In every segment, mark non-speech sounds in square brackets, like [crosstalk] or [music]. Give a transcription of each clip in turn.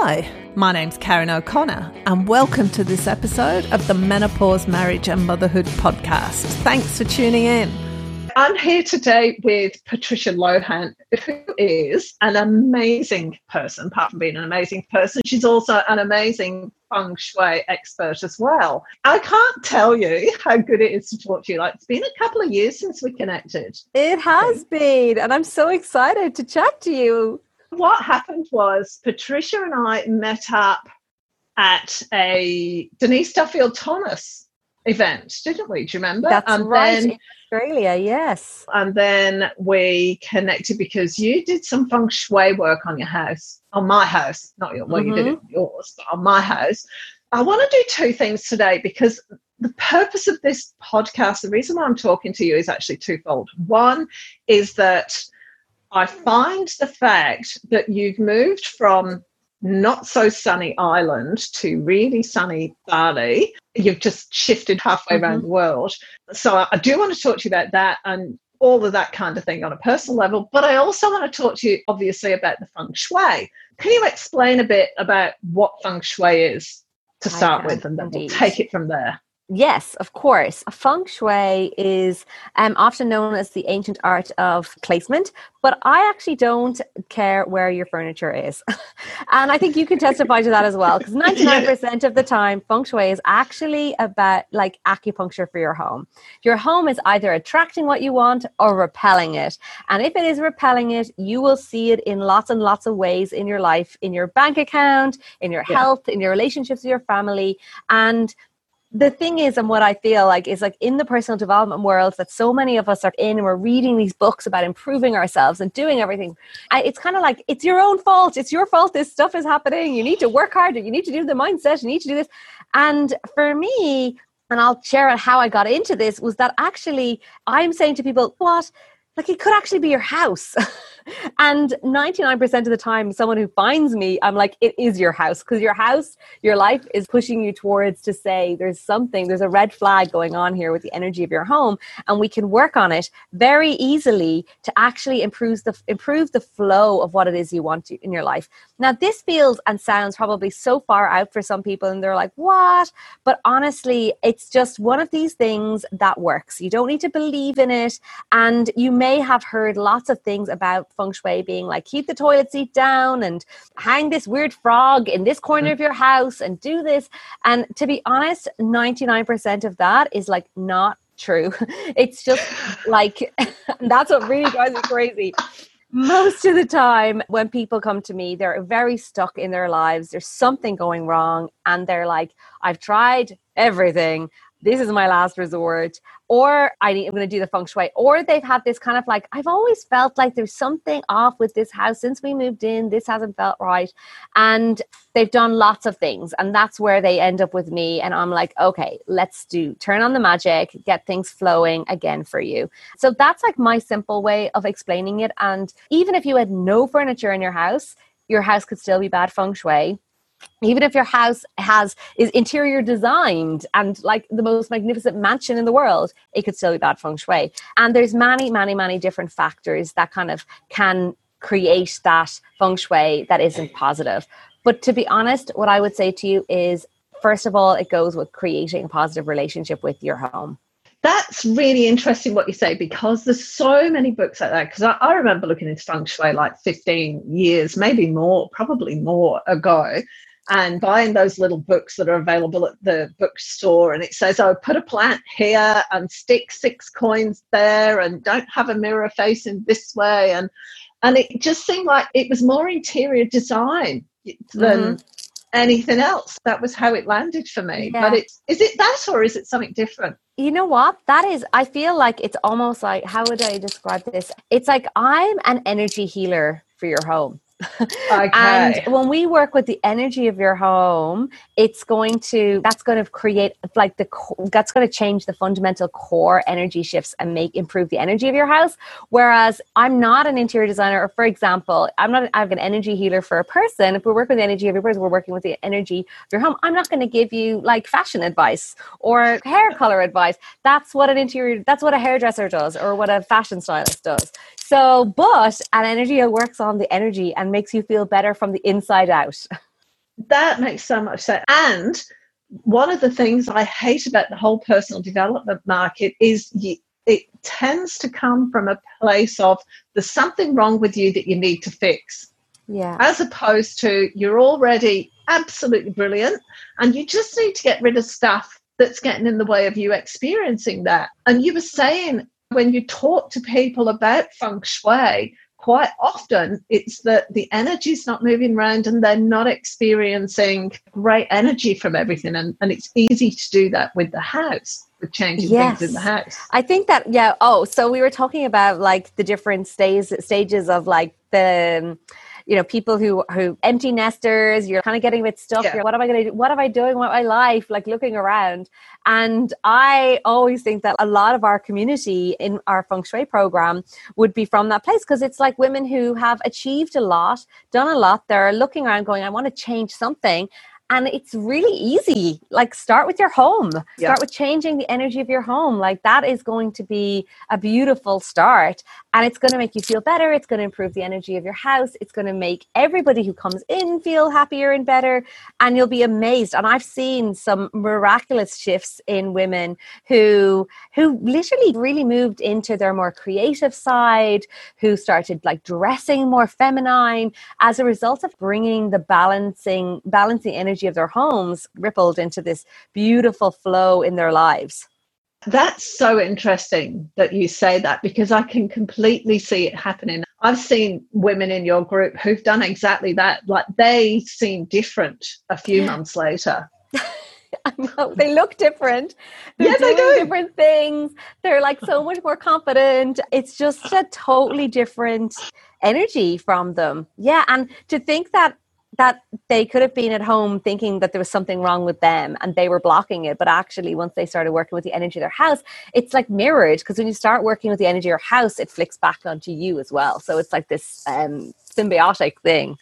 Hi, my name's Karen O'Connor, and welcome to this episode of the Menopause, Marriage and Motherhood podcast. Thanks for tuning in. I'm here today with Patricia Lohan, who is an amazing person. Apart from being an amazing person, she's also an amazing feng shui expert as well. I can't tell you how good it is to talk to you. Like, it's been a couple of years since we connected. It has been, and I'm so excited to chat to you what happened was Patricia and I met up at a Denise Duffield Thomas event, didn't we? Do you remember? That's and right. Then, in Australia, yes. And then we connected because you did some feng shui work on your house, on my house, not your, well, mm-hmm. you did it mm-hmm. yours, but on my house. I want to do two things today because the purpose of this podcast, the reason why I'm talking to you is actually twofold. One is that I find the fact that you've moved from not so sunny Ireland to really sunny Bali, you've just shifted halfway mm-hmm. around the world. So I do want to talk to you about that and all of that kind of thing on a personal level. But I also want to talk to you, obviously, about the feng shui. Can you explain a bit about what feng shui is to start with, and then indeed. we'll take it from there? Yes, of course. Feng shui is um, often known as the ancient art of placement, but I actually don't care where your furniture is. [laughs] and I think you can testify to that as well, because 99% [laughs] of the time, feng shui is actually about like acupuncture for your home. Your home is either attracting what you want or repelling it. And if it is repelling it, you will see it in lots and lots of ways in your life, in your bank account, in your yeah. health, in your relationships with your family. And the thing is and what i feel like is like in the personal development world that so many of us are in and we're reading these books about improving ourselves and doing everything it's kind of like it's your own fault. It's your fault this stuff is happening. You need to work harder. You need to do the mindset. You need to do this. And for me and i'll share how i got into this was that actually i'm saying to people what like it could actually be your house. [laughs] and 99% of the time, someone who finds me, I'm like, it is your house because your house, your life is pushing you towards to say there's something, there's a red flag going on here with the energy of your home. And we can work on it very easily to actually improve the, improve the flow of what it is you want to, in your life. Now, this feels and sounds probably so far out for some people, and they're like, what? But honestly, it's just one of these things that works. You don't need to believe in it. And you may may have heard lots of things about feng shui being like keep the toilet seat down and hang this weird frog in this corner mm. of your house and do this. And to be honest, 99% of that is like not true. [laughs] It's just like [laughs] that's what really drives me crazy. Most of the time, when people come to me, they're very stuck in their lives. There's something going wrong, and they're like, I've tried everything this is my last resort or I am going to do the feng shui or they've had this kind of like I've always felt like there's something off with this house since we moved in this hasn't felt right and they've done lots of things and that's where they end up with me and I'm like okay let's do turn on the magic get things flowing again for you. So that's like my simple way of explaining it and even if you had no furniture in your house your house could still be bad feng shui even if your house has is interior designed and like the most magnificent mansion in the world it could still be bad feng shui. And there's many many many different factors that kind of can create that feng shui that isn't positive. But to be honest what i would say to you is first of all it goes with creating a positive relationship with your home. That's really interesting what you say because there's so many books like that. Because I, I, remember looking into feng shui like 15 years, maybe more, probably more ago, and buying those little books that are available at the bookstore. And it says, oh, put a plant here and stick six coins there and don't have a mirror facing this way. And and it just seemed like it was more interior design than mm-hmm. anything else. That was how it landed for me. Yeah. But it's is it that or is it something different? You know what? That is, I feel like it's almost like, how would I describe this? It's like I'm an energy healer for your home. [laughs] Okay. and when we work with the energy of your home, it's going to that's going to create like the that's going to change the fundamental core energy shifts and make improve the energy of your house. Whereas I'm not an interior designer, or for example, I'm not I'm an energy healer for a person. If we work with the energy of your person, we're working with the energy of your home. I'm not going to give you like fashion advice or hair [laughs] color advice. That's what an interior that's what a hairdresser does or what a fashion stylist does. So, but an energy works on the energy and makes you feel better from the inside out. [laughs] That makes so much sense. And one of the things I hate about the whole personal development market is you, it tends to come from a place of there's something wrong with you that you need to fix. Yeah. As opposed to you're already absolutely brilliant and you just need to get rid of stuff that's getting in the way of you experiencing that. And you were saying when you talk to people about feng shui, quite often it's that the energy's not moving around and they're not experiencing great energy from everything. And, and it's easy to do that with the house, with changing yes. things in the house. I think that, yeah. Oh, so we were talking about like the different stages stages of like the you know people who who empty nesters you're kind of getting a bit stuck yeah. what am i going to do what am i doing with my life? Like looking around. And i always think that a lot of our community in our feng shui program would be from that place because it's like women who have achieved a lot done a lot they're looking around going i want to change something and it's really easy like start with your home yeah. start with changing the energy of your home like that is going to be a beautiful start and it's going to make you feel better it's going to improve the energy of your house it's going to make everybody who comes in feel happier and better and you'll be amazed and i've seen some miraculous shifts in women who who literally really moved into their more creative side who started like dressing more feminine as a result of bringing the balancing balancing energy energy of their homes rippled into this beautiful flow in their lives. That's so interesting that you say that because I can completely see it happening. I've seen women in your group who've done exactly that. Like they seem different a few months later. [laughs] they look different. They're yeah, they do. different things. They're like so much more confident. It's just a totally different energy from them. Yeah. And to think that that they could have been at home thinking that there was something wrong with them and they were blocking it. But actually, once they started working with the energy of their house, it's like mirrored because when you start working with the energy of your house, it flicks back onto you as well. So it's like this um, symbiotic thing.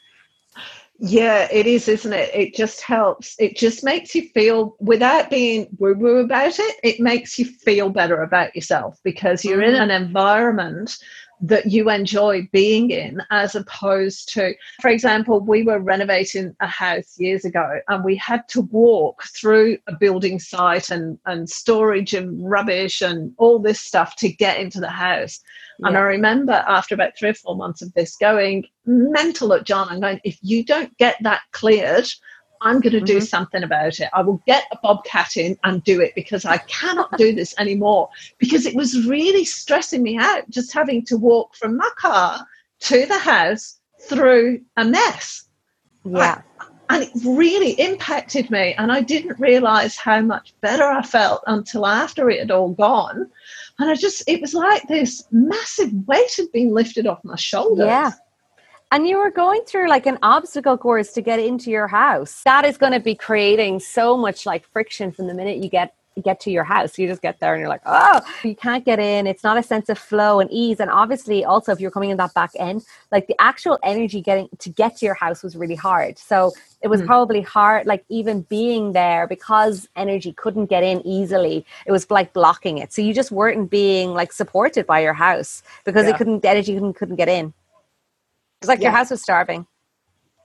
Yeah, it is, isn't it? It just helps. It just makes you feel, without being woo woo about it, it makes you feel better about yourself because you're mm-hmm. in an environment that you enjoy being in as opposed to for example we were renovating a house years ago and we had to walk through a building site and and storage and rubbish and all this stuff to get into the house yeah. and i remember after about three or four months of this going mental at john i'm going if you don't get that cleared I'm going to do mm-hmm. something about it. I will get a bobcat in and do it because I cannot do this anymore. Because it was really stressing me out just having to walk from my car to the house through a mess. Yeah. I, and it really impacted me. And I didn't realize how much better I felt until after it had all gone. And I just, it was like this massive weight had been lifted off my shoulders. Yeah. And you were going through like an obstacle course to get into your house. That is going to be creating so much like friction from the minute you get get to your house. You just get there and you're like, oh, you can't get in. It's not a sense of flow and ease. And obviously, also, if you're coming in that back end, like the actual energy getting to get to your house was really hard. So it was mm. probably hard, like even being there because energy couldn't get in easily. It was like blocking it. So you just weren't being like supported by your house because yeah. it couldn't, energy couldn't, couldn't get in. It's like yeah. your house was starving.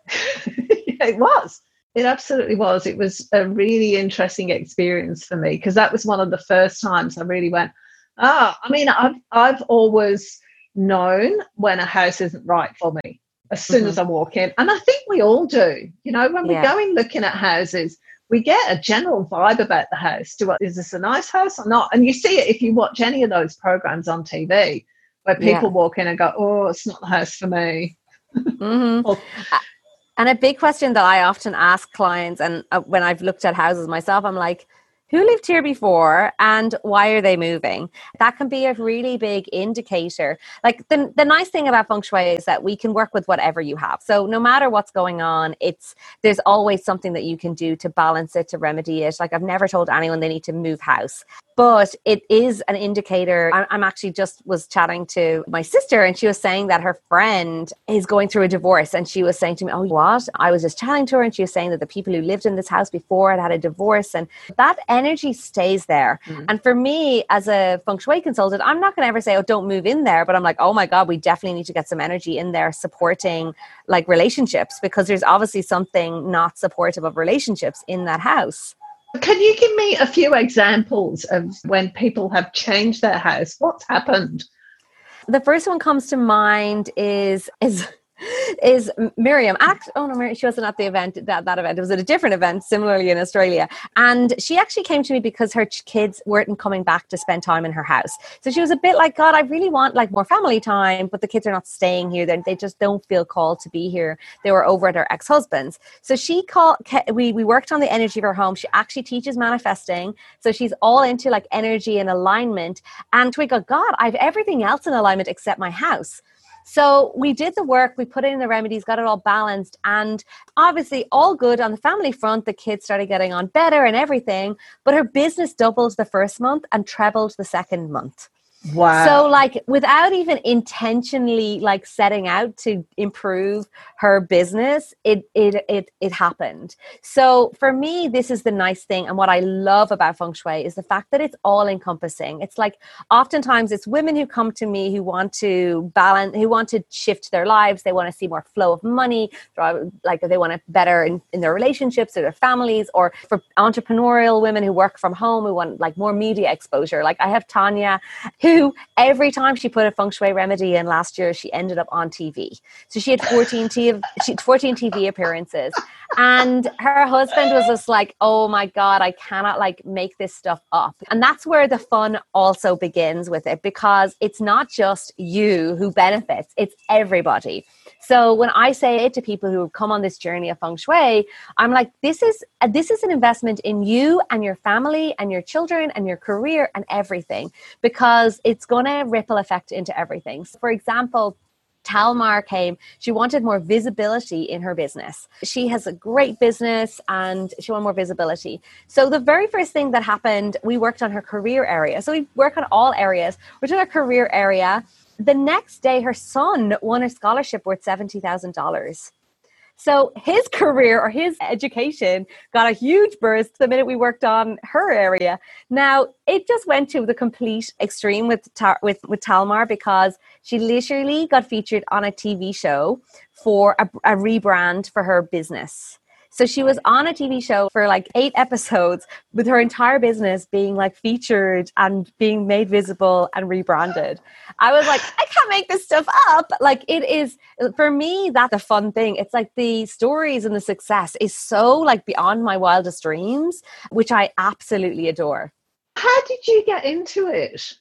[laughs] yeah, it was. It absolutely was. It was a really interesting experience for me because that was one of the first times I really went, ah, I mean, I've, I've always known when a house isn't right for me as soon mm-hmm. as I walk in. And I think we all do. You know, when we're going looking at houses, we get a general vibe about the house. Do is this a nice house or not? And you see it if you watch any of those programs on TV where people yeah. walk in and go, "Oh, it's not the house for me." Mm-hmm. oh. And a big question that I often ask clients, and uh, when I've looked at houses myself, I'm like, who lived here before and why are they moving? That can be a really big indicator. Like the, the nice thing about feng shui is that we can work with whatever you have. So no matter what's going on it's there's always something that you can do to balance it to remedy it. Like i've never told anyone they need to move house but it is an indicator. I'm actually just was chatting to my sister and she was saying that her friend is going through a divorce and she was saying to me oh what? I was just chatting to her and she was saying that the people who lived in this house before had had a divorce and that energy stays there. Mm. And for me, as a feng shui consultant, I'm not going to ever say, oh, don't move in there. But I'm like, oh my God, we definitely need to get some energy in there supporting like relationships because there's obviously something not supportive of relationships in that house. Can you give me a few examples of when people have changed their house? What's happened? The first one comes to mind is is is Miriam. Oh no, Miriam, she wasn't at the event that that event. It was at a different event, similarly in Australia. And she actually came to me because her kids weren't coming back to spend time in her house. So she was a bit like, God, I really want like more family time, but the kids are not staying here. They they just don't feel called to be here. They were over at her ex husband's. So she called. We we worked on the energy of her home. She actually teaches manifesting. So she's all into like energy and alignment. And we go, God, I have everything else in alignment except my house. So we did the work, we put in the remedies, got it all balanced, and obviously all good on the family front. The kids started getting on better and everything, but her business doubled the first month and trebled the second month. Wow. So like without even intentionally like setting out to improve her business, it it it it happened. So for me this is the nice thing and what I love about feng shui is the fact that it's all encompassing. It's like oftentimes it's women who come to me who want to balance who want to shift their lives, they want to see more flow of money, like they want to better in, in their relationships or their families or for entrepreneurial women who work from home who want like more media exposure. Like I have Tanya who who every time she put a feng shui remedy in last year, she ended up on TV. So she had 14 TV, she had 14 TV appearances. And her husband was just like, oh my God, I cannot like make this stuff up. And that's where the fun also begins with it because it's not just you who benefits, it's everybody. So when I say it to people who have come on this journey of feng shui, I'm like, this is a, this is an investment in you and your family and your children and your career and everything because it's going to ripple effect into everything. So for example, Talmar came, she wanted more visibility in her business. She has a great business and she wanted more visibility. So, the very first thing that happened, we worked on her career area. So, we work on all areas. We're doing her career area the next day, her son won a scholarship worth $70,000. So his career or his education got a huge burst the minute we worked on her area. Now it just went to the complete extreme with with with Talmar because she literally got featured on a TV show for a, a rebrand for her business. So she was on a TV show for like eight episodes with her entire business being like featured and being made visible and rebranded. I was like, I can't make this stuff up. Like it is for me, that's a fun thing. It's like the stories and the success is so like beyond my wildest dreams, which I absolutely adore. How did you get into it?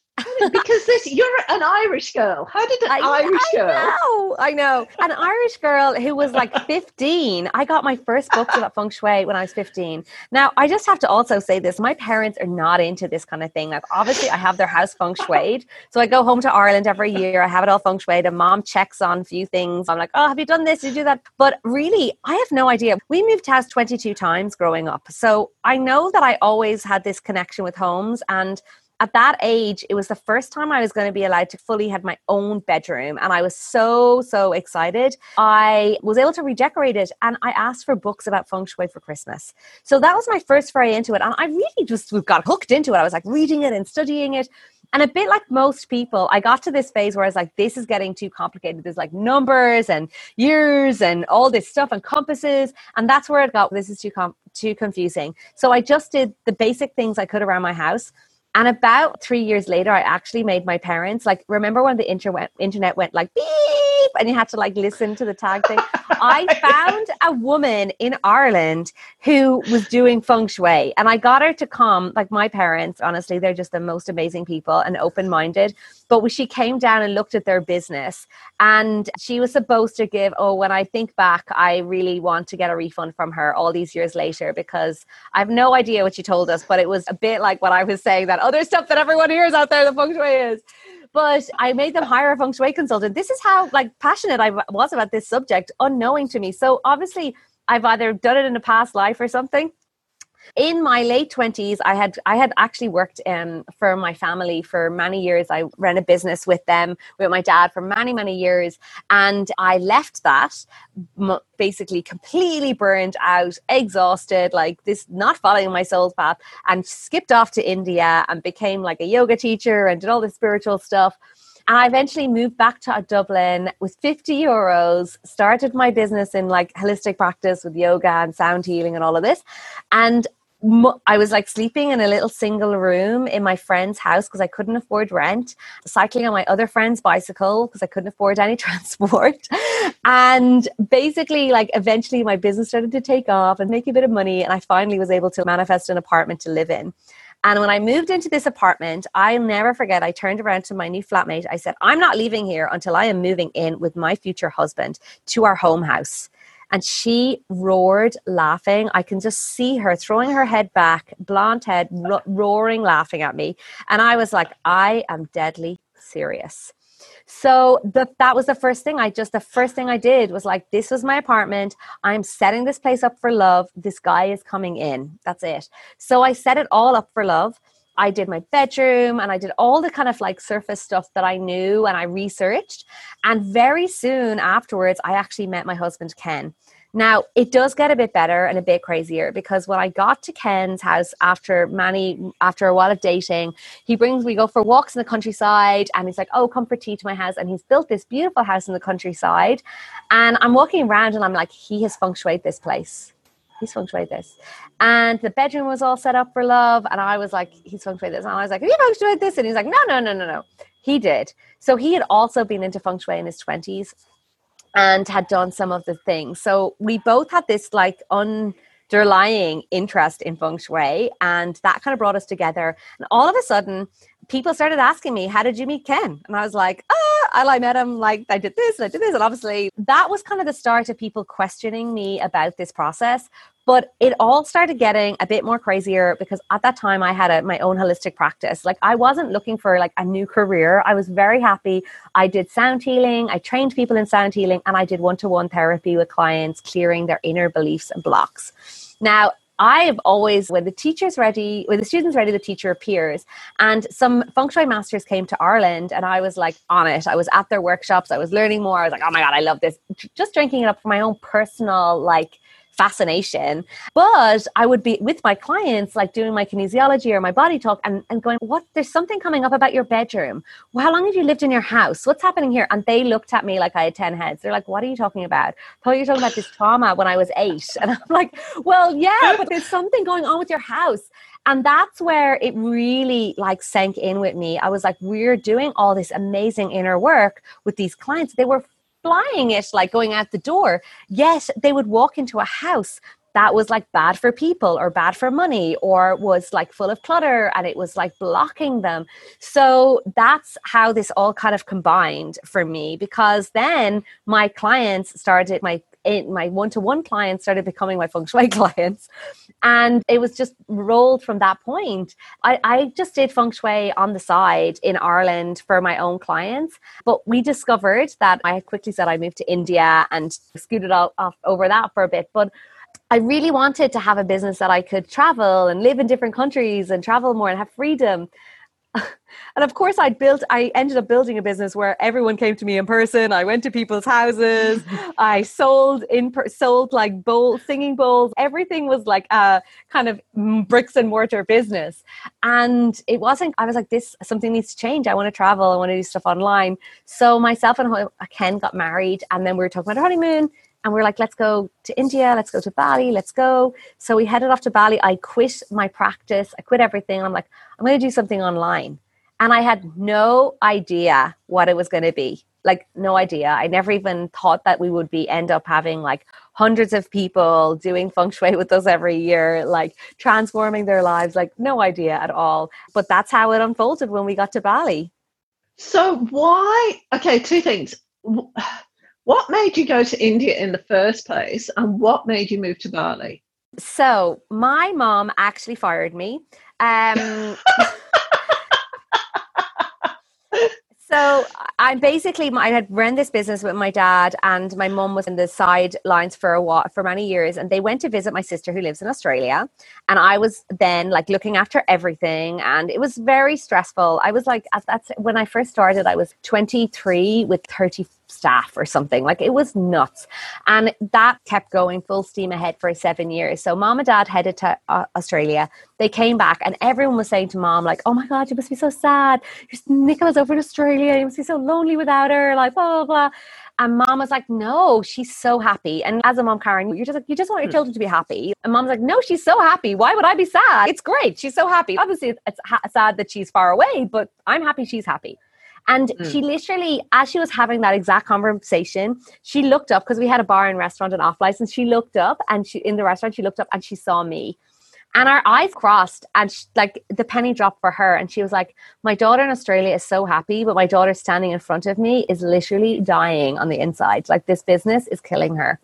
Because this you're an Irish girl. How did an I, Irish I girl? I know, I know. An Irish girl who was like [laughs] 15. I got my first books about feng shui when I was 15. Now, I just have to also say this. My parents are not into this kind of thing. Like obviously I have their house feng shuied. So I go home to Ireland every year. I have it all feng shuied and mom checks on a few things. I'm like, "Oh, have you done this? Did you do that?" But really, I have no idea. We moved house 22 times growing up. So I know that I always had this connection with homes and at that age, it was the first time I was going to be allowed to fully have my own bedroom. And I was so, so excited. I was able to redecorate it and I asked for books about feng shui for Christmas. So that was my first foray into it. And I really just got hooked into it. I was like reading it and studying it. And a bit like most people, I got to this phase where I was like, this is getting too complicated. There's like numbers and years and all this stuff and compasses. And that's where it got, this is too, com- too confusing. So I just did the basic things I could around my house. And about three years later, I actually made my parents like remember when the internet internet went like beep and you had to like listen to the tag thing. [laughs] I found a woman in Ireland who was doing feng shui, and I got her to come. Like my parents, honestly, they're just the most amazing people and open minded. But she came down and looked at their business, and she was supposed to give. Oh, when I think back, I really want to get a refund from her all these years later because I have no idea what she told us, but it was a bit like what I was saying that other stuff that everyone hears out there, the feng shui is. But I made them hire a feng shui consultant. This is how like passionate I was about this subject, unknowing to me. So obviously, I've either done it in a past life or something in my late 20s i had i had actually worked um, for my family for many years. I ran a business with them with my dad for many many years and i left that basically completely burned out exhausted like this not following my soul's path and skipped off to india and became like a yoga teacher and did all this spiritual stuff I eventually moved back to Dublin with 50 euros, started my business in like holistic practice with yoga and sound healing and all of this. And I was like sleeping in a little single room in my friend's house because I couldn't afford rent, cycling on my other friend's bicycle because I couldn't afford any [laughs] transport. and basically, like, eventually my business started to take off and make a bit of money. And I finally was able to manifest an apartment to live in. And when I moved into this apartment, I'll never forget, I turned around to my new flatmate. I said, I'm not leaving here until I am moving in with my future husband to our home house. And she roared laughing. I can just see her throwing her head back, blonde head, ro- roaring laughing at me. And I was like, I am deadly serious. So the, that was the first thing I just, the first thing I did was like, this was my apartment. I'm setting this place up for love. This guy is coming in. That's it. So I set it all up for love. I did my bedroom and I did all the kind of like surface stuff that I knew and I researched. And very soon afterwards, I actually met my husband, Ken. Now, it does get a bit better and a bit crazier because when I got to Ken's house after many, after a while of dating, he brings, we go for walks in the countryside and he's like, oh, come for tea to my house. And he's built this beautiful house in the countryside. And I'm walking around and I'm like, he has feng shuied this place. He's feng shuied this. And the bedroom was all set up for love. And I was like, he's feng shuied this. And I was like, have you feng shuied this? And he's like, no, no, no, no, no. He did. So he had also been into feng shui in his 20s and had done some of the things. So we both had this like underlying interest in feng shui, and that kind of brought us together. And all of a sudden, people started asking me, How did you meet Ken? And I was like, Ah, I met him, like, I did this and I did this. And obviously, that was kind of the start of people questioning me about this process. But it all started getting a bit more crazier because at that time I had a, my own holistic practice. Like I wasn't looking for like a new career. I was very happy. I did sound healing. I trained people in sound healing and I did one-to-one therapy with clients, clearing their inner beliefs and blocks. Now, I've always, when the teacher's ready, when the student's ready, the teacher appears. And some feng shui masters came to Ireland and I was like on it. I was at their workshops. I was learning more. I was like, oh my God, I love this. Just drinking it up for my own personal, like, fascination. But I would be with my clients, like doing my kinesiology or my body talk and, and going, What? There's something coming up about your bedroom. Well, how long have you lived in your house? What's happening here? And they looked at me like I had 10 heads. They're like, What are you talking about? I thought you were talking about this trauma when I was eight. [laughs] And I'm like, Well, yeah, but there's something going on with your house. And that's where it really like sank in with me. I was like, we're doing all this amazing inner work with these clients. They were flying it, like going out the door. Yet they would walk into a house that was like bad for people or bad for money or was like full of clutter and it was like blocking them. So that's how this all kind of combined for me because then my clients started, my in my one-to-one clients started becoming my feng shui [laughs] clients. And it was just rolled from that point. I, I just did feng shui on the side in ireland for my own clients. But we discovered that i quickly said i moved to india and scooted off, off over that for a bit. But I really wanted to have a business that I could travel and live in different countries and travel more and have freedom. [laughs] and of course i built i ended up building a business where everyone came to me in person. I went to people's houses. [laughs] I sold in per- sold like bowl singing bowls. Everything was like a kind of mm, bricks and mortar business. And it wasn't i was like this something needs to change. I want to travel. I want to do stuff online. So myself and ken got married and then we were talking about our honeymoon and we are like, let's go to India, let's go to Bali, let's go. So we headed off to Bali. I quit my practice, I quit everything. I'm like, I'm going to do something online. And I had no idea what it was going to be. Like, no idea. I never even thought that we would be end up having like hundreds of people doing feng shui with us every year, like transforming their lives. Like, no idea at all. But that's how it unfolded when we got to Bali. So, why? Okay, two things. [sighs] What made you go to India in the first place, and what made you move to Bali? So, my mom actually fired me. Um, So I basically I had run this business with my dad, and my mom was in the sidelines for a while, for many years. And they went to visit my sister who lives in Australia, and I was then like looking after everything, and it was very stressful. I was like, that's when I first started. I was 23 with 30 staff or something. Like it was nuts. And that kept going full steam ahead for seven years. So mom and dad headed to uh, Australia. They came back and everyone was saying to mom, like, oh my God, you must be so sad. Nicola's over in Australia. You must be so lonely without her. Like, blah, blah, blah. And mom was like, no, she's so happy. And as a mom, Karen, you're just like, you just want your hmm. children to be happy. And mom's like, no, she's so happy. Why would I be sad? It's great. She's so happy. Obviously, it's ha- sad that she's far away, but I'm happy she's happy. And mm. she literally, as she was having that exact conversation, she looked up because we had a bar and restaurant and off license. She looked up and she in the restaurant, she looked up and she saw me. And our eyes crossed, and she, like the penny dropped for her. And she was like, My daughter in Australia is so happy, but my daughter standing in front of me is literally dying on the inside. Like, this business is killing her.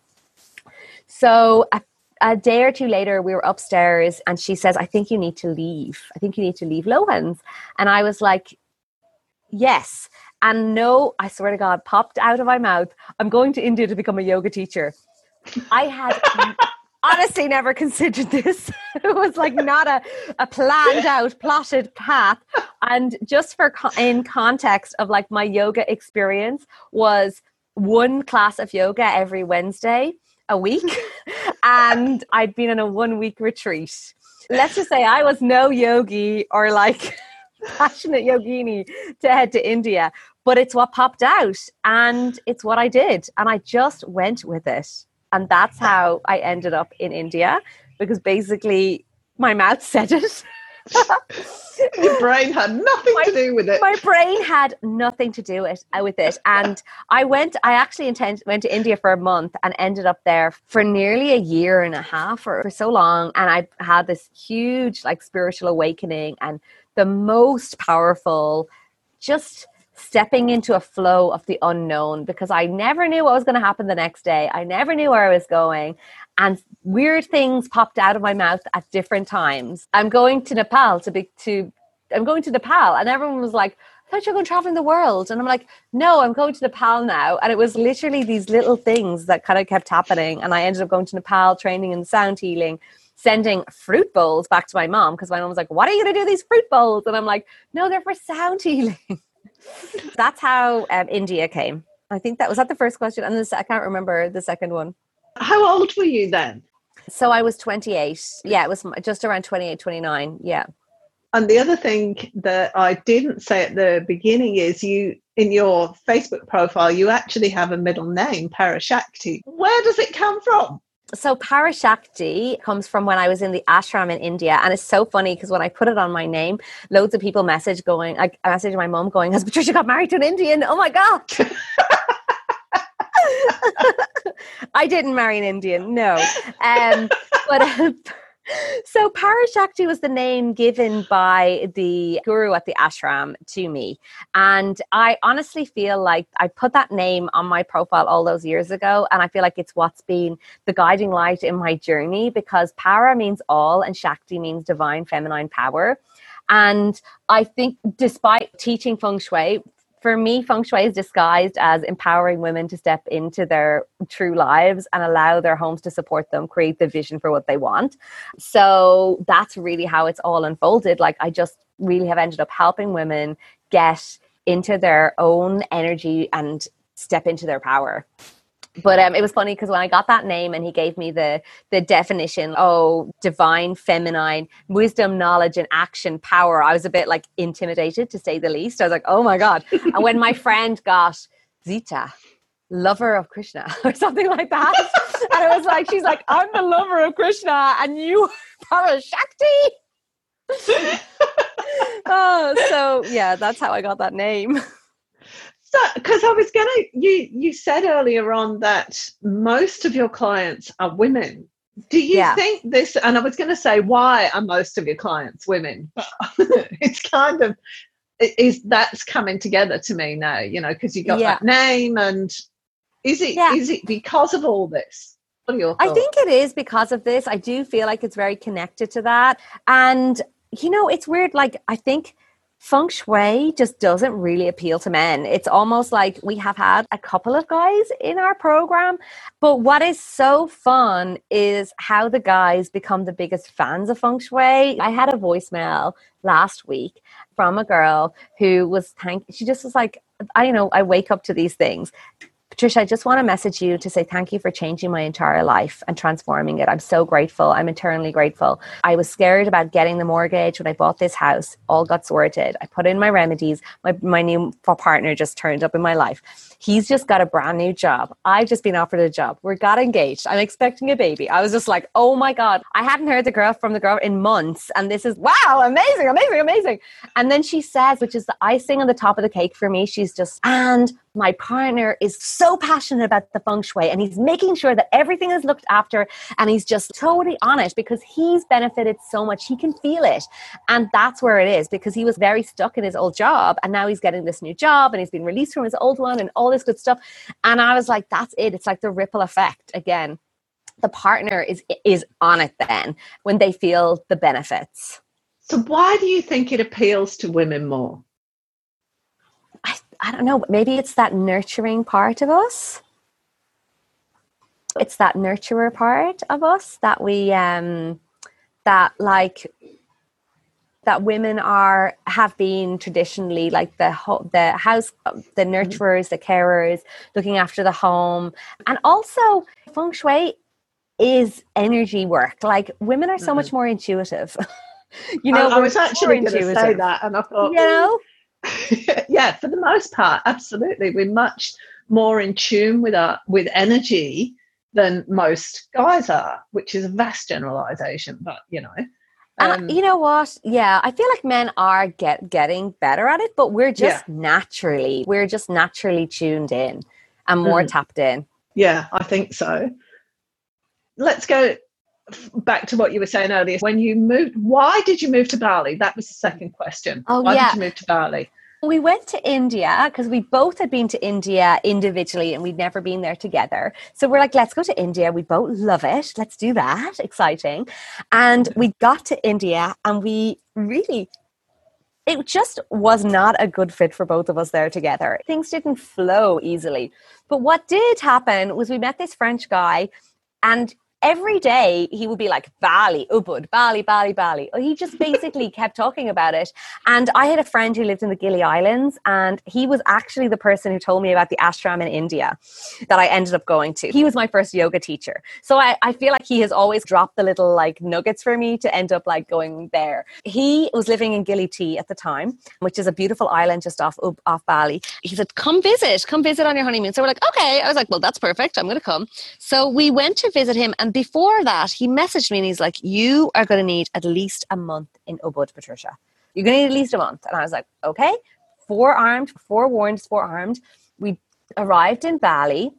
So, a, a day or two later, we were upstairs, and she says, I think you need to leave. I think you need to leave Lohans. And I was like, Yes. And no, I swear to God, popped out of my mouth, I'm going to India to become a yoga teacher. I had honestly never considered this. [laughs] it was like not a, a planned out, plotted path. And just for in context of like my yoga experience was one class of yoga every Wednesday a week. [laughs] and I'd been in a one week retreat. Let's just say I was no yogi or like passionate yogini to head to India, but it's what popped out and it's what I did. And I just went with it. And that's how I ended up in India because basically my mouth [laughs] said it. [laughs] Your brain had nothing my, to do with it. My brain had nothing to do it, uh, with it. And I went, I actually intend, went to India for a month and ended up there for nearly a year and a half or for so long. And I had this huge like spiritual awakening and the most powerful, just stepping into a flow of the unknown because I never knew what was going to happen the next day. I never knew where I was going. And weird things popped out of my mouth at different times. I'm going to Nepal to be to I'm going to Nepal. And everyone was like, I thought you were going traveling the world. And I'm like, no, I'm going to Nepal now. And it was literally these little things that kind of kept happening. And I ended up going to Nepal, training in sound healing, sending fruit bowls back to my mom because my mom was like, What are you going to do these fruit bowls? And I'm like, No, they're for sound healing. [laughs] That's how um, India came. I think that was that the first question. And this, I can't remember the second one. How old were you then? So I was 28. Yeah, it was just around 28, 29. Yeah. And the other thing that I didn't say at the beginning is you, in your Facebook profile, you actually have a middle name, Parashakti. Where does it come from? So Parashakti comes from when I was in the ashram in India, and it's so funny because when I put it on my name, loads of people message going, I messaged my mom going, "Has Patricia got married to an Indian? Oh my god!" [laughs] [laughs] I didn't marry an Indian, no, um, but. So Parashakti was the name given by the guru at the ashram to me. And I honestly feel like I put that name on my profile all those years ago. And I feel like it's what's been the guiding light in my journey because para means all and Shakti means divine feminine power. And I think despite teaching feng shui for me, feng shui is disguised as empowering women to step into their true lives and allow their homes to support them, create the vision for what they want. So that's really how it's all unfolded. Like, I just really have ended up helping women get into their own energy and step into their power but um, it was funny because when I got that name and he gave me the the definition, oh, divine, feminine, wisdom, knowledge, and action, power, I was a bit like intimidated to say the least. I was like, oh my god! and when my friend got Zita, lover of Krishna, [laughs] or something like that, and it was like, she's like, I'm the lover of Krishna, and you [laughs] are Shakti. [laughs] oh, so yeah, that's how I got that name because I was gonna you you said earlier on that most of your clients are women. Do you yeah. think this? And I was going to say, why are most of your clients women? But uh. [laughs] it's kind of is that's coming together to me now. You know, because you got yeah. that name, and is it yeah. is it because of all this? What are your thoughts? I think it is because of this. I do feel like it's very connected to that, and you know, it's weird. Like I think feng shui just doesn't really appeal to men. It's almost like we have had a couple of guys in our program, but what is so fun is how the guys become the biggest fans of feng shui. I had a voicemail last week from a girl who was thank she just was like I know I wake up to these things Patricia, I just want to message you to say thank you for changing my entire life and transforming it. I'm so grateful. I'm eternally grateful. I was scared about getting the mortgage when I bought this house. All got sorted. I put in my remedies. My, my new partner just turned up in my life. He's just got a brand new job. I've just been offered a job. We got engaged. I'm expecting a baby. I was just like, oh my God. I hadn't heard the girl from the girl in months. And this is wow, amazing, amazing, amazing. And then she says, which is the icing on the top of the cake for me, she's just, and my partner is so passionate about the feng shui and he's making sure that everything is looked after and he's just totally on it because he's benefited so much. He can feel it. And that's where it is because he was very stuck in his old job and now he's getting this new job and he's been released from his old one and all this good stuff. And I was like, that's it. It's like the ripple effect again. The partner is is on it then when they feel the benefits. So why do you think it appeals to women more? I, I don't know, maybe it's that nurturing part of us. It's that nurturer part of us that we um that like that women are have been traditionally like the ho- the house the mm-hmm. nurturers the carers looking after the home and also feng shui is energy work like women are so mm-hmm. much more intuitive [laughs] you know I, I was actually going to say that and I thought you know [laughs] yeah, for the most part, absolutely. We're much more in tune with our with energy than most guys are, which is a vast generalization, but you know. Um, you know what? Yeah, I feel like men are get getting better at it, but we're just yeah. naturally we're just naturally tuned in and more mm. tapped in. Yeah, I think so. Let's go back to what you were saying earlier. When you moved, why did you move to Bali? That was the second question. Oh, why yeah. did you move to Bali? We went to India because we both had been to India individually and we'd never been there together. So we're like, let's go to India. We both love it. Let's do that. Exciting. And we got to India and we really it just was not a good fit for both of us there together. Things didn't flow easily. But what did happen was we met this French guy and every day he would be like Bali, Ubud, Bali, Bali, Bali. Oh, he just basically [laughs] kept talking about it. And I had a friend who lived in the Gili Islands, and he was actually the person who told me about the ashram in India that I ended up going to. He was my first yoga teacher. So I, I feel like he has always dropped the little like nuggets for me to end up like going there. He was living in Gili T at the time, which is a beautiful island just off off Bali. He said, "Come visit, come visit on your honeymoon." So we're like, "Okay." I was like, "Well, that's perfect. I'm going to come." So we went to visit him and before that, he messaged me and he's like, You are going to need at least a month in Ubud, Patricia. You're going to need at least a month. And I was like, Okay. Forearmed, forewarned, forearmed. We arrived in Bali.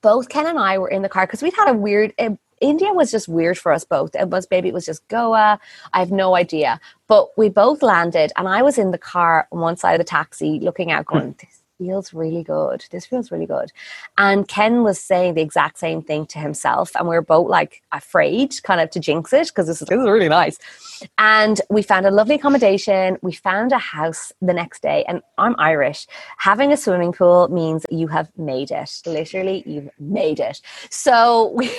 Both Ken and I were in the car because we'd had a weird, it, India was just weird for us both. It was maybe it was just Goa. I have no idea. But we both landed, and I was in the car on one side of the taxi, looking out, hmm. going, "This feels really good. This feels really good. And Ken was saying the exact same thing to himself. And we were both like afraid kind of to jinx it because this, this is really nice. And we found a lovely accommodation. We found a house the next day. And I'm Irish. Having a swimming pool means you have made it. Literally, you've made it. So [laughs] we,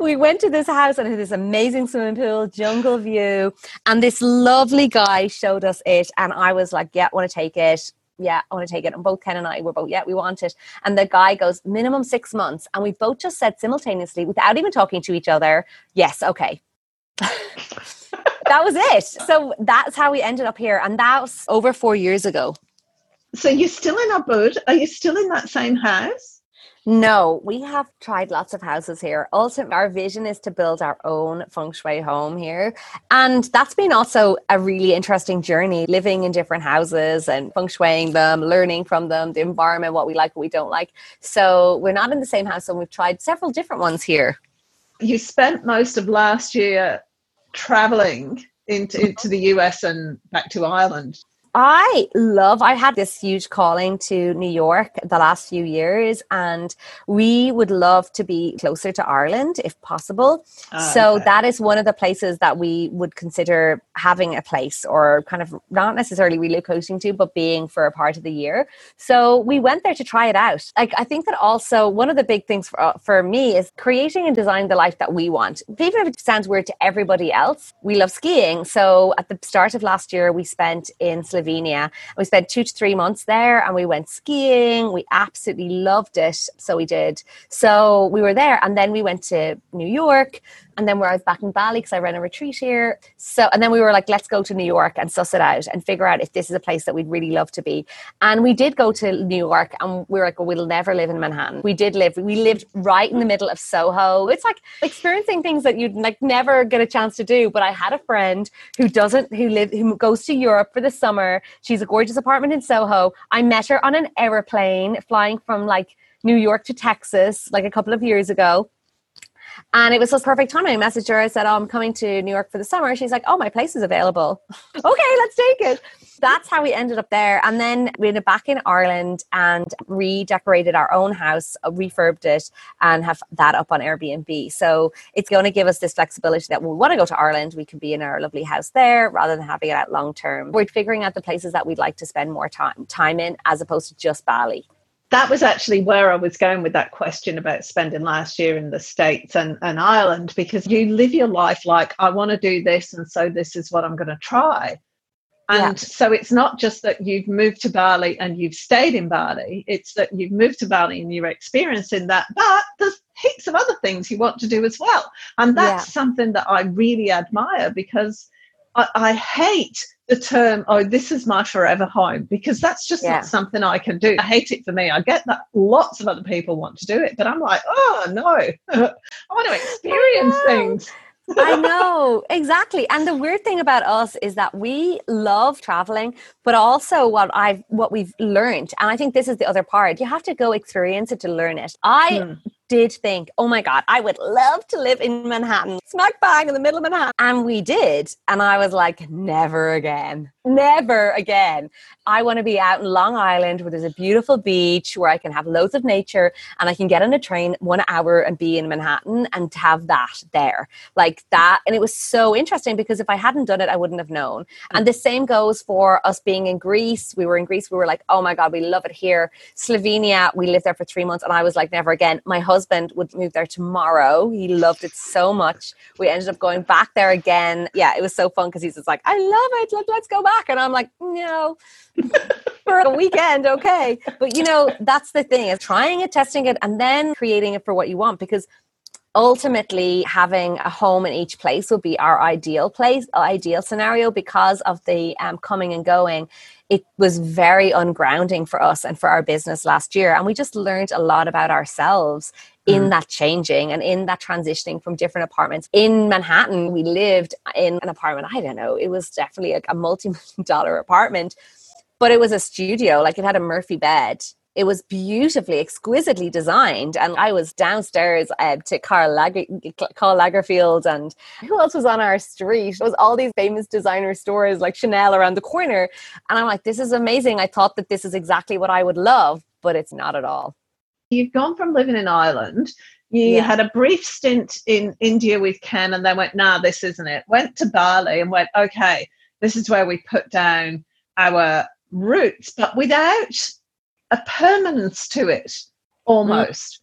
we went to this house and had this amazing swimming pool, jungle view. And this lovely guy showed us it. And I was like, yeah, I want to take it yeah, I want to take it. And both Ken and I were both, yeah, we want it. And the guy goes, minimum six months. And we both just said simultaneously, without even talking to each other, yes, okay. [laughs] that was it. So that's how we ended up here. And that was over four years ago. So you're still in Ubud? Are you still in that same house? No, we have tried lots of houses here. Ultimately, our vision is to build our own feng shui home here. And that's been also a really interesting journey living in different houses and feng shuiing them, learning from them, the environment, what we like, what we don't like. So we're not in the same house, and we've tried several different ones here. You spent most of last year traveling into, into the US and back to Ireland I love, I had this huge calling to New York the last few years, and we would love to be closer to Ireland if possible. Uh, so okay. that is one of the places that we would consider having a place or kind of not necessarily relocating to, but being for a part of the year. So we went there to try it out. Like, I think that also one of the big things for, uh, for me is creating and designing the life that we want. Even if it sounds weird to everybody else, we love skiing. So at the start of last year, we spent in Slovenia. We spent two to three months there and we went skiing. We absolutely loved it. So we did. So we were there and then we went to New York and then where I was back in Bali because I ran a retreat here. So, and then we were like, let's go to New York and suss it out and figure out if this is a place that we'd really love to be. And we did go to New York and we were like, well, we'll never live in Manhattan. We did live, we lived right in the middle of Soho. It's like experiencing things that you'd like never get a chance to do. But I had a friend who doesn't, who live, who goes to Europe for the summer. She's a gorgeous apartment in Soho. I met her on an aeroplane flying from like New York to Texas like a couple of years ago and it was this perfect timing. I messaged her. I said, Oh, I'm coming to New York for the summer. She's like, Oh, my place is available. [laughs] okay, let's take it. That's how we ended up there. And then we ended back in Ireland and redecorated our own house, uh, refurbed it, and have that up on Airbnb. So it's going to give us this flexibility that when we want to go to Ireland, we can be in our lovely house there rather than having it out long term. We're figuring out the places that we'd like to spend more time time in as opposed to just Bali that was actually where I was going with that question about spending last year in the States and, and Ireland, because you live your life like, I want to do this, and so this is what I'm going to try. And yeah. so it's not just that you've moved to Bali and you've stayed in Bali, it's that you've moved to Bali and you're experiencing that, but there's heaps of other things you want to do as well. And that's yeah. something that I really admire because I, I hate the term, oh, this is my forever home, because that's just yeah. not something I can do. I hate it for me. I get that lots of other people want to do it, but I'm like, oh, no, [laughs] I want to experience things. I [laughs] know, exactly. And the weird thing about us is that we love traveling, but also what I've what we've learned, and I think this is the other part, you have to go experience it to learn it. I hmm did think, oh my God, I would love to live in Manhattan, smack bang in the middle of Manhattan. And we did. And I was like, never again. Never again. I want to be out in Long Island where there's a beautiful beach where I can have loads of nature and I can get on a train one hour and be in Manhattan and have that there. Like that. And it was so interesting because if I hadn't done it, I wouldn't have known. And the same goes for us being in Greece. We were in Greece. We were like, oh my God, we love it here. Slovenia, we lived there for three months and I was like, never again. My husband would move there tomorrow. He loved it so much. We ended up going back there again. Yeah, it was so fun because he's just like, I love it. Let, let's go back back. And I'm like, no, [laughs] for a weekend, okay. But you know, that's the thing is trying it, testing it, and then creating it for what you want because ultimately having a home in each place would be our ideal place ideal scenario because of the um, coming and going it was very ungrounding for us and for our business last year and we just learned a lot about ourselves in mm. that changing and in that transitioning from different apartments. In Manhattan, we lived in an apartment, I don't know, it was definitely a, a multi million [laughs] dollar apartment, but it was a studio, like it had a Murphy bed. It was beautifully, exquisitely designed. And I was downstairs uh, to Karl, Lager- Karl Lagerfeld and who else was on our street? It was all these famous designer stores like Chanel around the corner. And I'm like, this is amazing. I thought that this is exactly what I would love, but it's not at all you've gone from living in Ireland, you yeah. had a brief stint in India with Ken and then went, nah, this isn't it. Went to Bali and went, okay, this is where we put down our roots, but without a permanence to it almost. Mm.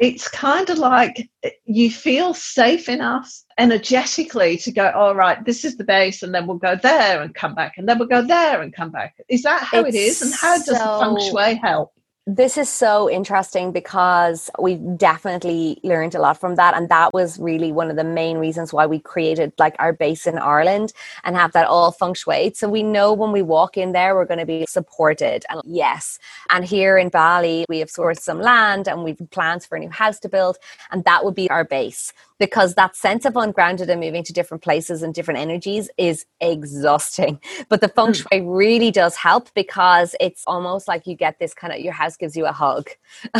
It's kind of like you feel safe enough energetically to go, all right, this is the base, and then we'll go there and come back, and then we'll go there and come back. Is that how it's it is? And how does so, the feng shui help? This is so interesting because we definitely learned a lot from that. And that was really one of the main reasons why we created like our base in Ireland and have that all feng shui. So we know when we walk in there, we're going to be supported. And yes. And here in Bali, we have sourced some land and we've plans for a new house to build. And that would be our base because that sense of ungrounded and moving to different places and different energies is exhausting. [laughs] But the feng hmm. shui really does help because it's almost like you get this kind of your house gives you a hug [laughs]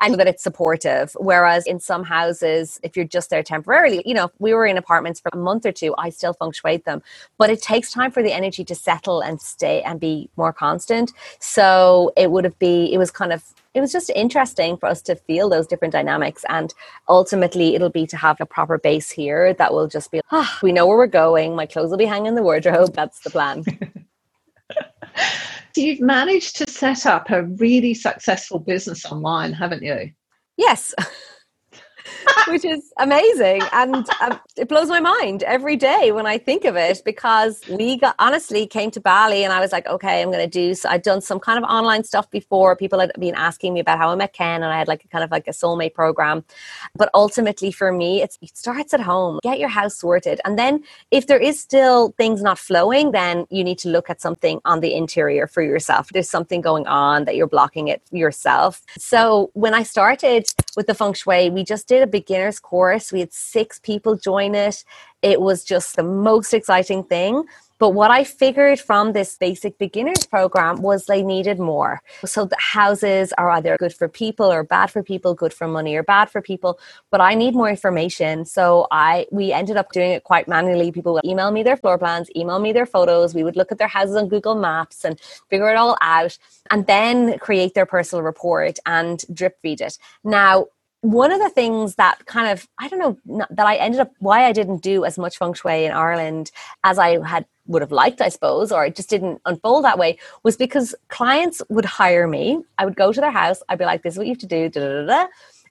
and that it's supportive. Whereas in some houses, if you're just there temporarily, you know, we were in apartments for a month or two, I still feng shui them. But it takes time for the energy to settle and stay and be more constant. So it would have been, it was kind of it was just interesting for us to feel those different dynamics. And ultimately, it'll be to have a proper base here that will just be, ah, we know where we're going. My clothes will be hanging in the wardrobe. That's the plan. so [laughs] You've managed to set up a really successful business online, haven't you? Yes. [laughs] which is amazing. And um, it blows my mind every day when I think of it because we got honestly came to Bali and I was like, okay, I'm going to do, so I'd done some kind of online stuff before. People had been asking me about how I met Ken and I had like a kind of like a soulmate program. But ultimately for me, it starts at home. Get your house sorted. And then if there is still things not flowing, then you need to look at something on the interior for yourself. There's something going on that you're blocking it yourself. So when I started with the feng shui, we just did a beginner's course. We had six people join it. It was just the most exciting thing. But what I figured from this basic beginners program was they needed more. So the houses are either good for people or bad for people, good for money or bad for people. But I need more information. So I we ended up doing it quite manually. People would email me their floor plans, email me their photos. We would look at their houses on Google Maps and figure it all out and then create their personal report and drip feed it. Now one of the things that kind of i don't know that i ended up why i didn't do as much feng shui in ireland as i had would have liked i suppose or it just didn't unfold that way was because clients would hire me. I would go to their house. I'd be like this is what you have to do da, da, da,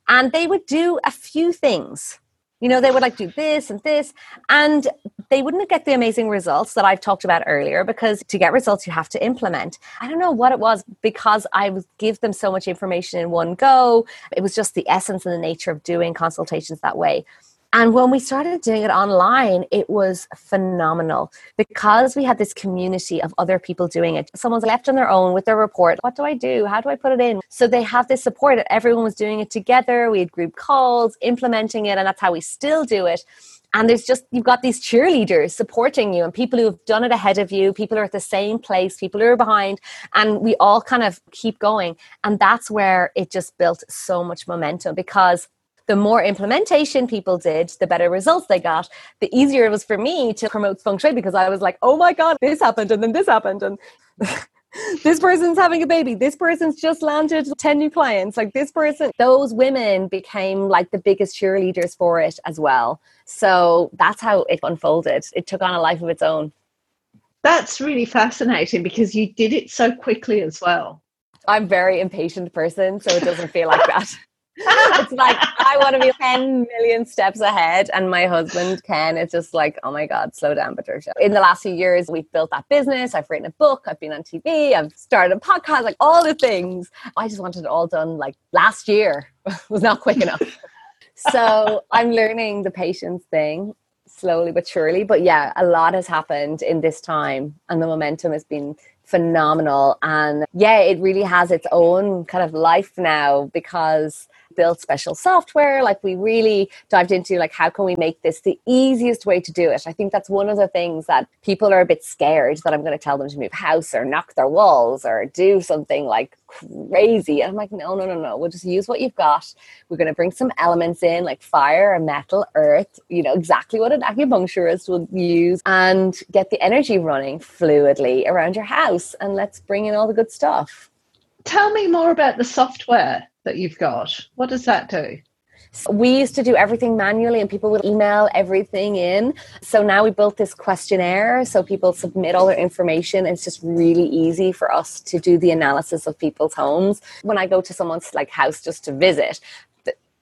and they would do a few things. You know, they would like do this and this, and they wouldn't get the amazing results that I've talked about earlier because to get results, you have to implement. I don't know what it was because I would give them so much information in one go. It was just the essence and the nature of doing consultations that way. And when we started doing it online, it was phenomenal because we had this community of other people doing it. Someone's left on their own with their report. What do I do? How do I put it in? So they have this support everyone was doing it together. We had group calls, implementing it, and that's how we still do it. And there's just, you've got these cheerleaders supporting you and people who have done it ahead of you, people are at the same place, people who are behind, and we all kind of keep going. And that's where it just built so much momentum because the more implementation people did, the better results they got. The easier it was for me to promote feng shui because I was like, oh my God, this happened and then this happened. And [laughs] this person's having a baby. This person's just landed 10 new clients. Like this person, those women became like the biggest cheerleaders for it as well. So that's how it unfolded. It took on a life of its own. That's really fascinating because you did it so quickly as well. I'm very impatient person, so it doesn't feel like that [laughs] it's like I want to be 10 million steps ahead. And my husband, Ken, is just like, oh my God, slow down, Patricia. In the last few years, we've built that business. I've written a book. I've been on TV. I've started a podcast, like all the things. I just wanted it all done like last year. [laughs] was not quick enough. so I'm learning the patience thing slowly but surely. But yeah, a lot has happened in this time and the momentum has been phenomenal. And yeah, it really has its own kind of life now because built special software like we really dived into like how can we make this the easiest way to do it? I think that's one of the things that people are a bit scared that i'm going to tell them to move house or knock their walls or do something like crazy. And i'm like no no no no. We'll just use what you've got. We're going to bring some elements in like fire and metal earth you know exactly what an acupuncturist would use and get the energy running fluidly around your house and let's bring in all the good stuff. Tell me more about the software that you've got. What does that do? We used to do everything manually and people would email everything in. So now we built this questionnaire so people submit all their information. It's just really easy for us to do the analysis of people's homes. When I go to someone's like house just to visit,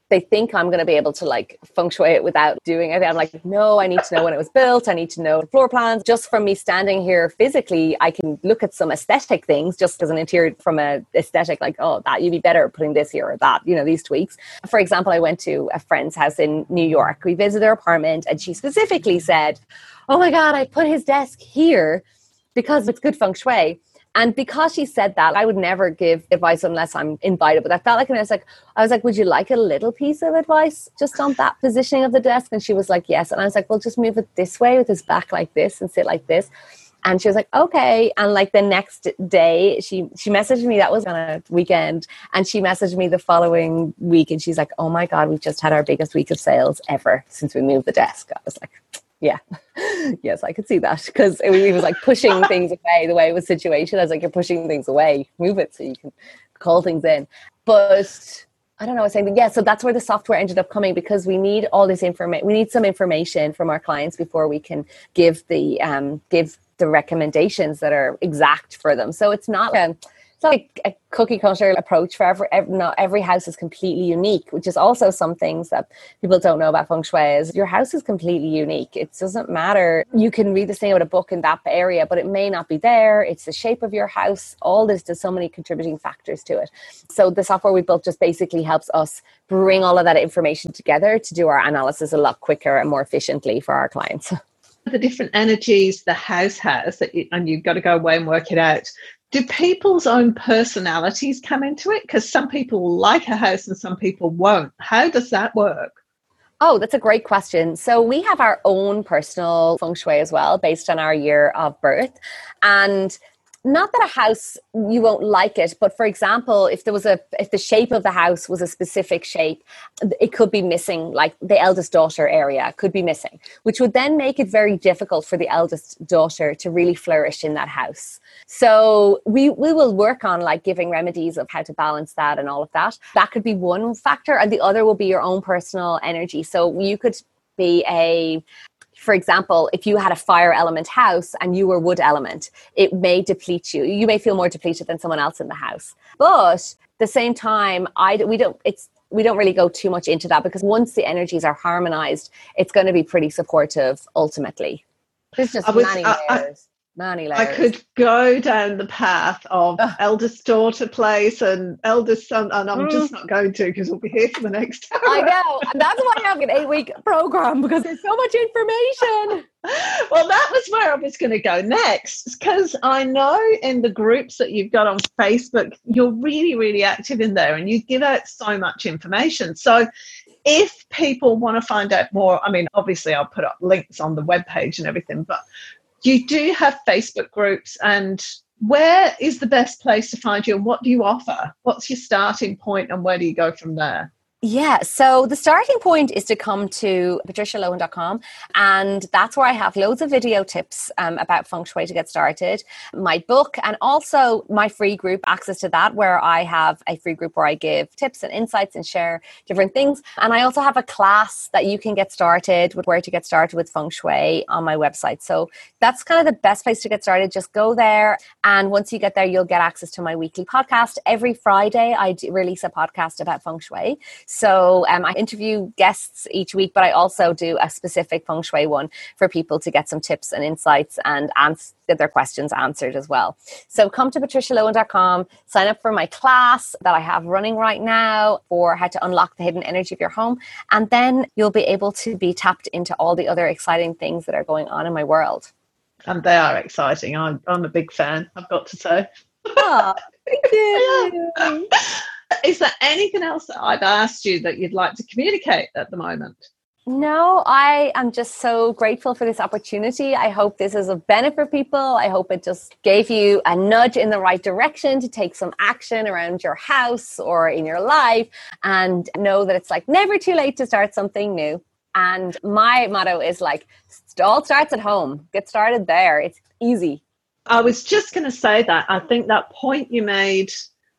they think I'm going to be able to like feng shui it without doing it. I'm like, no, I need to know when it was built. I need to know the floor plans. Just from me standing here physically, I can look at some aesthetic things just as an interior from a aesthetic, like, oh, that you'd be better putting this here or that, you know, these tweaks. For example, I went to a friend's house in New York. We visited their apartment and she specifically said, oh my God, I put his desk here because it's good feng shui. And because she said that, I would never give advice unless I'm invited. But I felt like, and I was like, I was like, would you like a little piece of advice just on that positioning of the desk? And she was like, yes. And I was like, well, just move it this way with his back like this and sit like this and she was like okay and like the next day she she messaged me that was on a weekend and she messaged me the following week and she's like oh my god we've just had our biggest week of sales ever since we moved the desk i was like yeah [laughs] yes i could see that because it, was like pushing [laughs] things away the way it was situation i was like you're pushing things away move it so you can call things in but I don't know. I was saying, yeah. So that's where the software ended up coming because we need all this information. We need some information from our clients before we can give the um, give the recommendations that are exact for them. So it's not not like a cookie cutter approach for every, every not every house is completely unique, which is also some things that people don't know about feng shui is your house is completely unique. It doesn't matter. You can read the same out a book in that area, but it may not be there. It's the shape of your house. All this there's so many contributing factors to it. So the software we built just basically helps us bring all of that information together to do our analysis a lot quicker and more efficiently for our clients. [laughs] the different energies the house has that you, and you've got to go away and work it out do people's own personalities come into it because some people like a house and some people won't how does that work Oh, that's a great question. So, we have our own personal feng shui as well, based on our year of birth. And not that a house you won't like it but for example if there was a if the shape of the house was a specific shape it could be missing like the eldest daughter area could be missing which would then make it very difficult for the eldest daughter to really flourish in that house. So we we will work on like giving remedies of how to balance that and all of that. That could be one factor and the other will be your own personal energy. So you could be a for example, if you had a fire element house and you were wood element, it may deplete you. You may feel more depleted than someone else in the house. But the same time, I we don't. It's we don't really go too much into that because once the energies are harmonized, it's going to be pretty supportive ultimately. There's just was, many layers. I, Many I could go down the path of eldest daughter place and eldest son, and I'm mm. just not going to because we'll be here for the next [laughs] hour. I know, and that's why I have an eight week program because there's so much information. [laughs] well, that was where I was going to go next because I know in the groups that you've got on Facebook, you're really, really active in there and you give out so much information. So, if people want to find out more, I mean, obviously, I'll put up links on the webpage and everything, but you do have Facebook groups and where is the best place to find you and what do you offer? What's your starting point and where do you go from there? Yeah, so the starting point is to come to patricialohan.com, and that's where I have loads of video tips um, about feng shui to get started, my book, and also my free group, access to that, where I have a free group where I give tips and insights and share different things. And I also have a class that you can get started with where to get started with feng shui on my website. So that's kind of the best place to get started. Just go there, and once you get there, you'll get access to my weekly podcast. Every Friday, I release a podcast about feng shui. So um, I interview guests each week, but I also do a specific feng shui one for people to get some tips and insights and answer their questions answered as well. So come to patricialohan.com, sign up for my class that I have running right now for how to unlock the hidden energy of your home. And then you'll be able to be tapped into all the other exciting things that are going on in my world. And they are exciting. I'm, I'm a big fan, I've got to say. Oh, thank [laughs] you. [laughs] Is there anything else that I've asked you that you'd like to communicate at the moment? No, I am just so grateful for this opportunity. I hope this is a benefit for people. I hope it just gave you a nudge in the right direction to take some action around your house or in your life and know that it's like never too late to start something new. And my motto is like, all starts at home. Get started there. It's easy. I was just going to say that. I think that point you made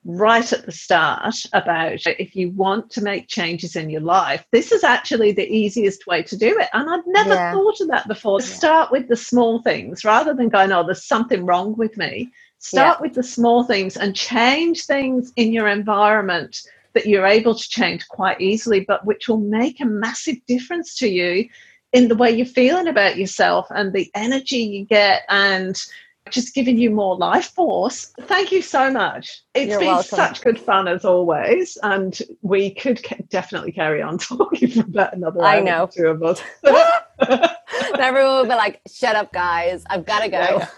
right at the start about if you want to make changes in your life, this is actually the easiest way to do it. And I'd never yeah. thought of that before. Yeah. Start with the small things rather than going, oh, there's something wrong with me. Start yeah. with the small things and change things in your environment that you're able to change quite easily, but which will make a massive difference to you in the way you're feeling about yourself and the energy you get and just giving you more life force. Thank you so much. It's You're been welcome. such good fun as always, and we could definitely carry on [laughs] talking for about another. I know two of us. [laughs] Everyone will be like, "Shut up, guys! I've got to go." Yeah.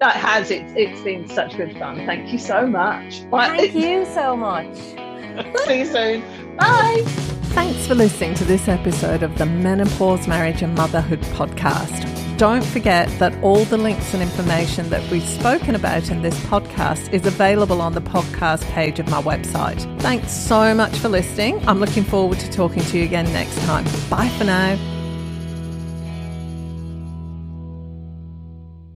that has. It's it's been such good fun. Thank you so much. Thank [laughs] you so much. See you soon. Bye. Thanks for listening to this episode of the Menopause, Marriage and Motherhood podcast. Don't forget that all the links and information that we've spoken about in this podcast is available on the podcast page of my website. Thanks so much for listening. I'm looking forward to talking to you again next time. Bye for now.